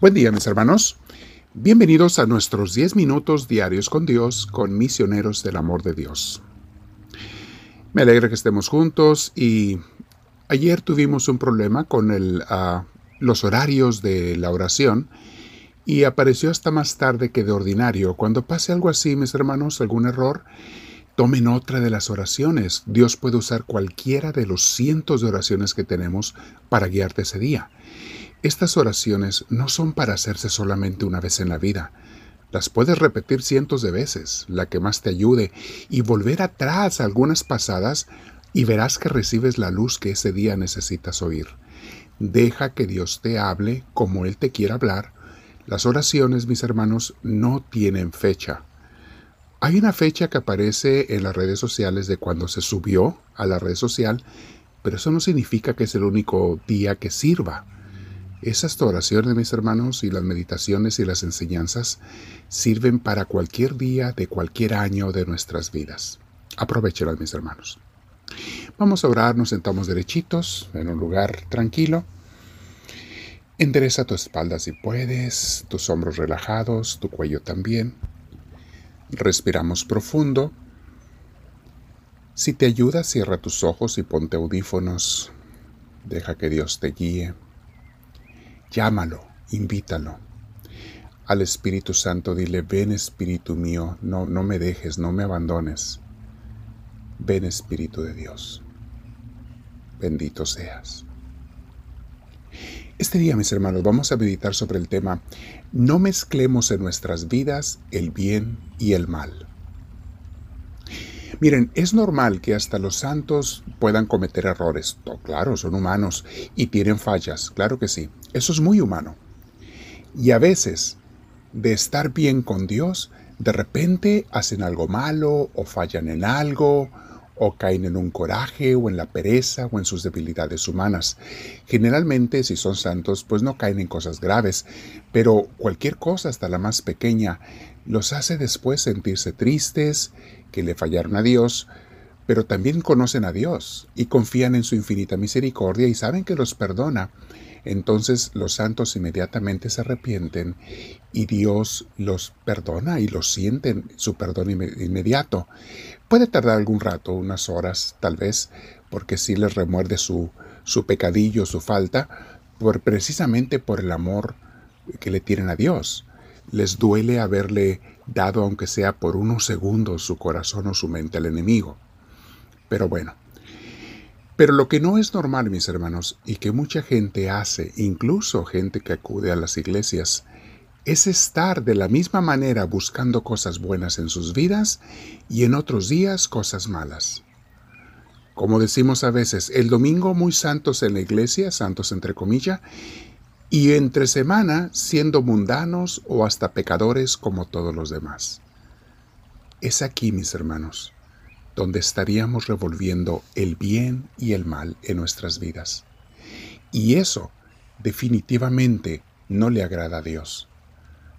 Buen día mis hermanos. Bienvenidos a nuestros 10 minutos diarios con Dios, con misioneros del amor de Dios. Me alegra que estemos juntos y ayer tuvimos un problema con ah, los horarios de la oración y apareció hasta más tarde que de ordinario. Cuando pase algo así, mis hermanos, algún error, tomen otra de las oraciones. Dios puede usar cualquiera de los cientos de oraciones que tenemos para guiarte ese día. Estas oraciones no son para hacerse solamente una vez en la vida. Las puedes repetir cientos de veces, la que más te ayude, y volver atrás a algunas pasadas y verás que recibes la luz que ese día necesitas oír. Deja que Dios te hable como Él te quiera hablar. Las oraciones, mis hermanos, no tienen fecha. Hay una fecha que aparece en las redes sociales de cuando se subió a la red social, pero eso no significa que es el único día que sirva. Esas oraciones, mis hermanos, y las meditaciones y las enseñanzas sirven para cualquier día de cualquier año de nuestras vidas. Aprovechelas, mis hermanos. Vamos a orar, nos sentamos derechitos en un lugar tranquilo. Endereza tu espalda si puedes, tus hombros relajados, tu cuello también. Respiramos profundo. Si te ayuda, cierra tus ojos y ponte audífonos. Deja que Dios te guíe. Llámalo, invítalo. Al Espíritu Santo dile, ven Espíritu mío, no, no me dejes, no me abandones. Ven Espíritu de Dios. Bendito seas. Este día, mis hermanos, vamos a meditar sobre el tema, no mezclemos en nuestras vidas el bien y el mal. Miren, es normal que hasta los santos puedan cometer errores. claro, son humanos y tienen fallas, claro que sí. Eso es muy humano. Y a veces, de estar bien con Dios, de repente hacen algo malo o fallan en algo o caen en un coraje o en la pereza o en sus debilidades humanas. Generalmente, si son santos, pues no caen en cosas graves, pero cualquier cosa, hasta la más pequeña, los hace después sentirse tristes que le fallaron a Dios, pero también conocen a Dios y confían en su infinita misericordia y saben que los perdona. Entonces los santos inmediatamente se arrepienten y Dios los perdona y los sienten su perdón inmediato. Puede tardar algún rato, unas horas tal vez, porque sí les remuerde su, su pecadillo, su falta, por, precisamente por el amor que le tienen a Dios. Les duele haberle dado aunque sea por unos segundos su corazón o su mente al enemigo. Pero bueno. Pero lo que no es normal, mis hermanos, y que mucha gente hace, incluso gente que acude a las iglesias, es estar de la misma manera buscando cosas buenas en sus vidas y en otros días cosas malas. Como decimos a veces, el domingo muy santos en la iglesia, santos entre comillas, y entre semana siendo mundanos o hasta pecadores como todos los demás. Es aquí, mis hermanos, donde estaríamos revolviendo el bien y el mal en nuestras vidas. Y eso definitivamente no le agrada a Dios.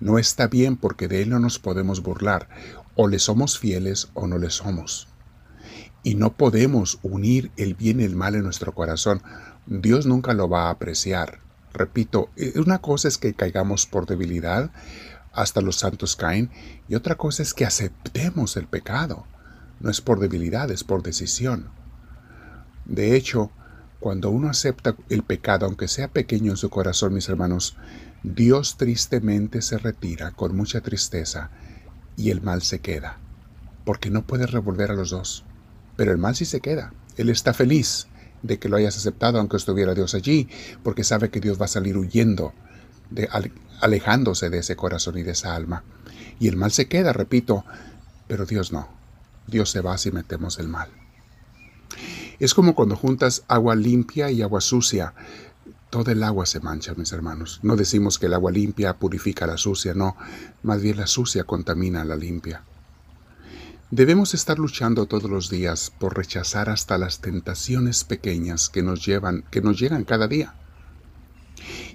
No está bien porque de Él no nos podemos burlar, o le somos fieles o no le somos. Y no podemos unir el bien y el mal en nuestro corazón. Dios nunca lo va a apreciar, Repito, eh, una cosa es que caigamos por debilidad, hasta los santos caen, y otra cosa es que aceptemos el pecado. No es por debilidad, es por decisión. De hecho, cuando uno acepta el pecado, aunque sea pequeño en su corazón, mis hermanos, Dios tristemente se retira con mucha tristeza y el mal se queda, porque no puede revolver a los dos. Pero el mal sí se queda. Él está feliz de que lo hayas aceptado aunque estuviera Dios allí, porque sabe que Dios va a salir huyendo, alejándose de ese corazón y de esa alma. Y el mal se queda, repito, pero Dios no. Dios se va si metemos el mal. Es como cuando juntas agua limpia y agua sucia. Todo el agua se mancha, mis hermanos. No decimos que el agua limpia purifica la sucia, no. Más bien la sucia contamina a la limpia. Debemos estar luchando todos los días por rechazar hasta las tentaciones pequeñas que nos llevan, que nos llegan cada día.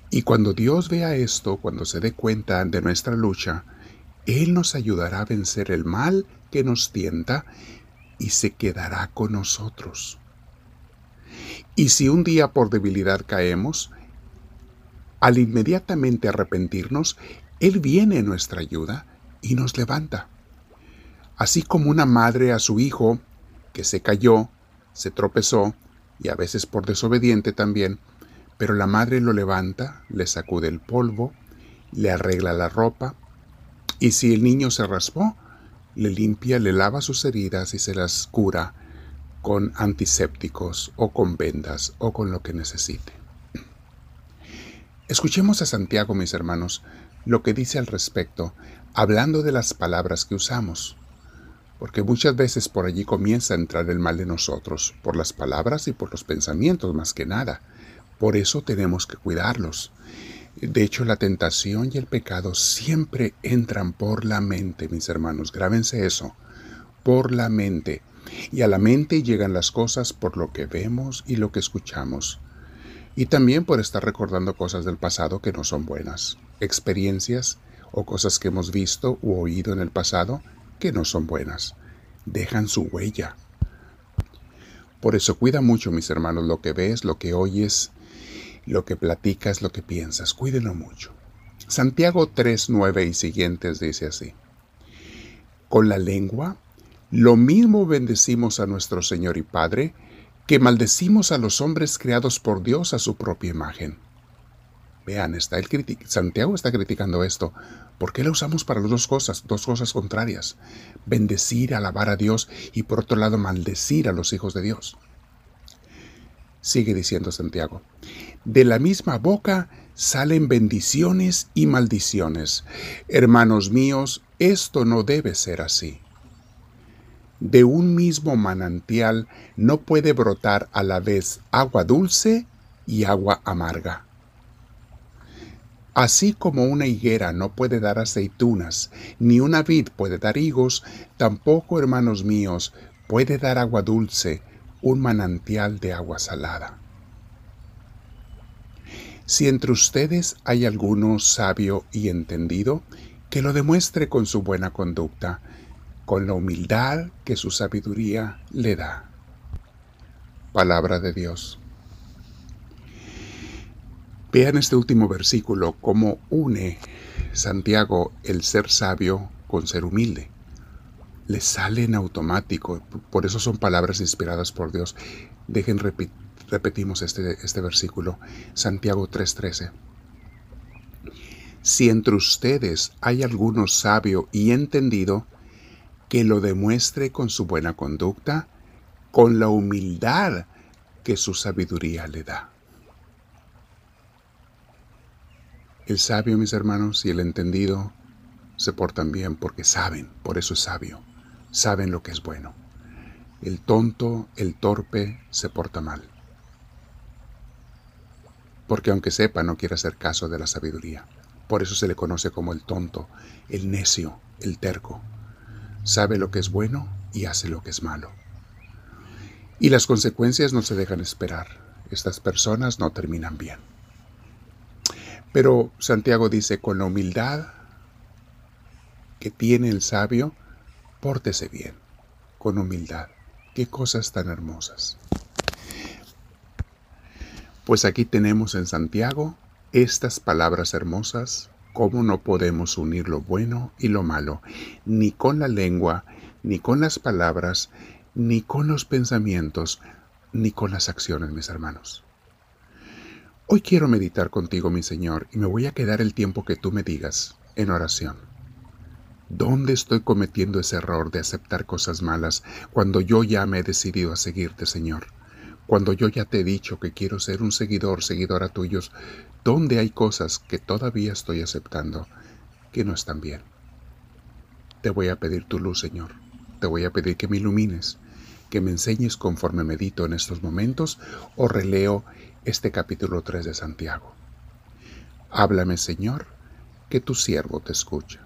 Y cuando Dios vea esto, cuando se dé cuenta de nuestra lucha, Él nos ayudará a vencer el mal que nos tienta y se quedará con nosotros. Y si un día por debilidad caemos, al inmediatamente arrepentirnos, Él viene en nuestra ayuda y nos levanta. Así como una madre a su hijo que se cayó, se tropezó, y a veces por desobediente también, pero la madre lo levanta, le sacude el polvo, le arregla la ropa, y si el niño se raspó, le limpia, le lava sus heridas y se las cura con antisépticos o con vendas o con lo que necesite. Escuchemos a Santiago, mis hermanos, lo que dice al respecto, hablando de las palabras que usamos, porque muchas veces por allí comienza a entrar el mal de nosotros, por las palabras y por los pensamientos más que nada. Por eso tenemos que cuidarlos. De hecho, la tentación y el pecado siempre entran por la mente, mis hermanos. Grábense eso. Por la mente. Y a la mente llegan las cosas por lo que vemos y lo que escuchamos. Y también por estar recordando cosas del pasado que no son buenas. Experiencias o cosas que hemos visto u oído en el pasado que no son buenas. Dejan su huella. Por eso cuida mucho, mis hermanos, lo que ves, lo que oyes, lo que platicas, lo que piensas. Cuídenlo mucho. Santiago 3, 9 y siguientes dice así. Con la lengua lo mismo bendecimos a nuestro Señor y Padre que maldecimos a los hombres creados por Dios a su propia imagen. Vean, está el Santiago está criticando esto. ¿Por qué la usamos para las dos cosas, dos cosas contrarias? Bendecir, alabar a Dios y por otro lado maldecir a los hijos de Dios. Sigue diciendo Santiago. De la misma boca salen bendiciones y maldiciones. Hermanos míos, esto no debe ser así. De un mismo manantial no puede brotar a la vez agua dulce y agua amarga. Así como una higuera no puede dar aceitunas, ni una vid puede dar higos, tampoco, hermanos míos, puede dar agua dulce un manantial de agua salada. Si entre ustedes hay alguno sabio y entendido, que lo demuestre con su buena conducta, con la humildad que su sabiduría le da. Palabra de Dios. Vean este último versículo cómo une Santiago el ser sabio con ser humilde. Le sale en automático, por eso son palabras inspiradas por Dios. Dejen repetimos este, este versículo, Santiago 3:13. Si entre ustedes hay alguno sabio y entendido, que lo demuestre con su buena conducta, con la humildad que su sabiduría le da. El sabio, mis hermanos, y el entendido se portan bien porque saben, por eso es sabio, saben lo que es bueno. El tonto, el torpe, se porta mal. Porque aunque sepa, no quiere hacer caso de la sabiduría. Por eso se le conoce como el tonto, el necio, el terco sabe lo que es bueno y hace lo que es malo. Y las consecuencias no se dejan esperar. Estas personas no terminan bien. Pero Santiago dice, con la humildad que tiene el sabio, pórtese bien, con humildad. Qué cosas tan hermosas. Pues aquí tenemos en Santiago estas palabras hermosas cómo no podemos unir lo bueno y lo malo, ni con la lengua, ni con las palabras, ni con los pensamientos, ni con las acciones, mis hermanos. Hoy quiero meditar contigo, mi Señor, y me voy a quedar el tiempo que tú me digas en oración. ¿Dónde estoy cometiendo ese error de aceptar cosas malas cuando yo ya me he decidido a seguirte, Señor? Cuando yo ya te he dicho que quiero ser un seguidor, seguidora tuyos, ¿dónde hay cosas que todavía estoy aceptando que no están bien? Te voy a pedir tu luz, Señor. Te voy a pedir que me ilumines, que me enseñes conforme medito en estos momentos o releo este capítulo 3 de Santiago. Háblame, Señor, que tu siervo te escucha.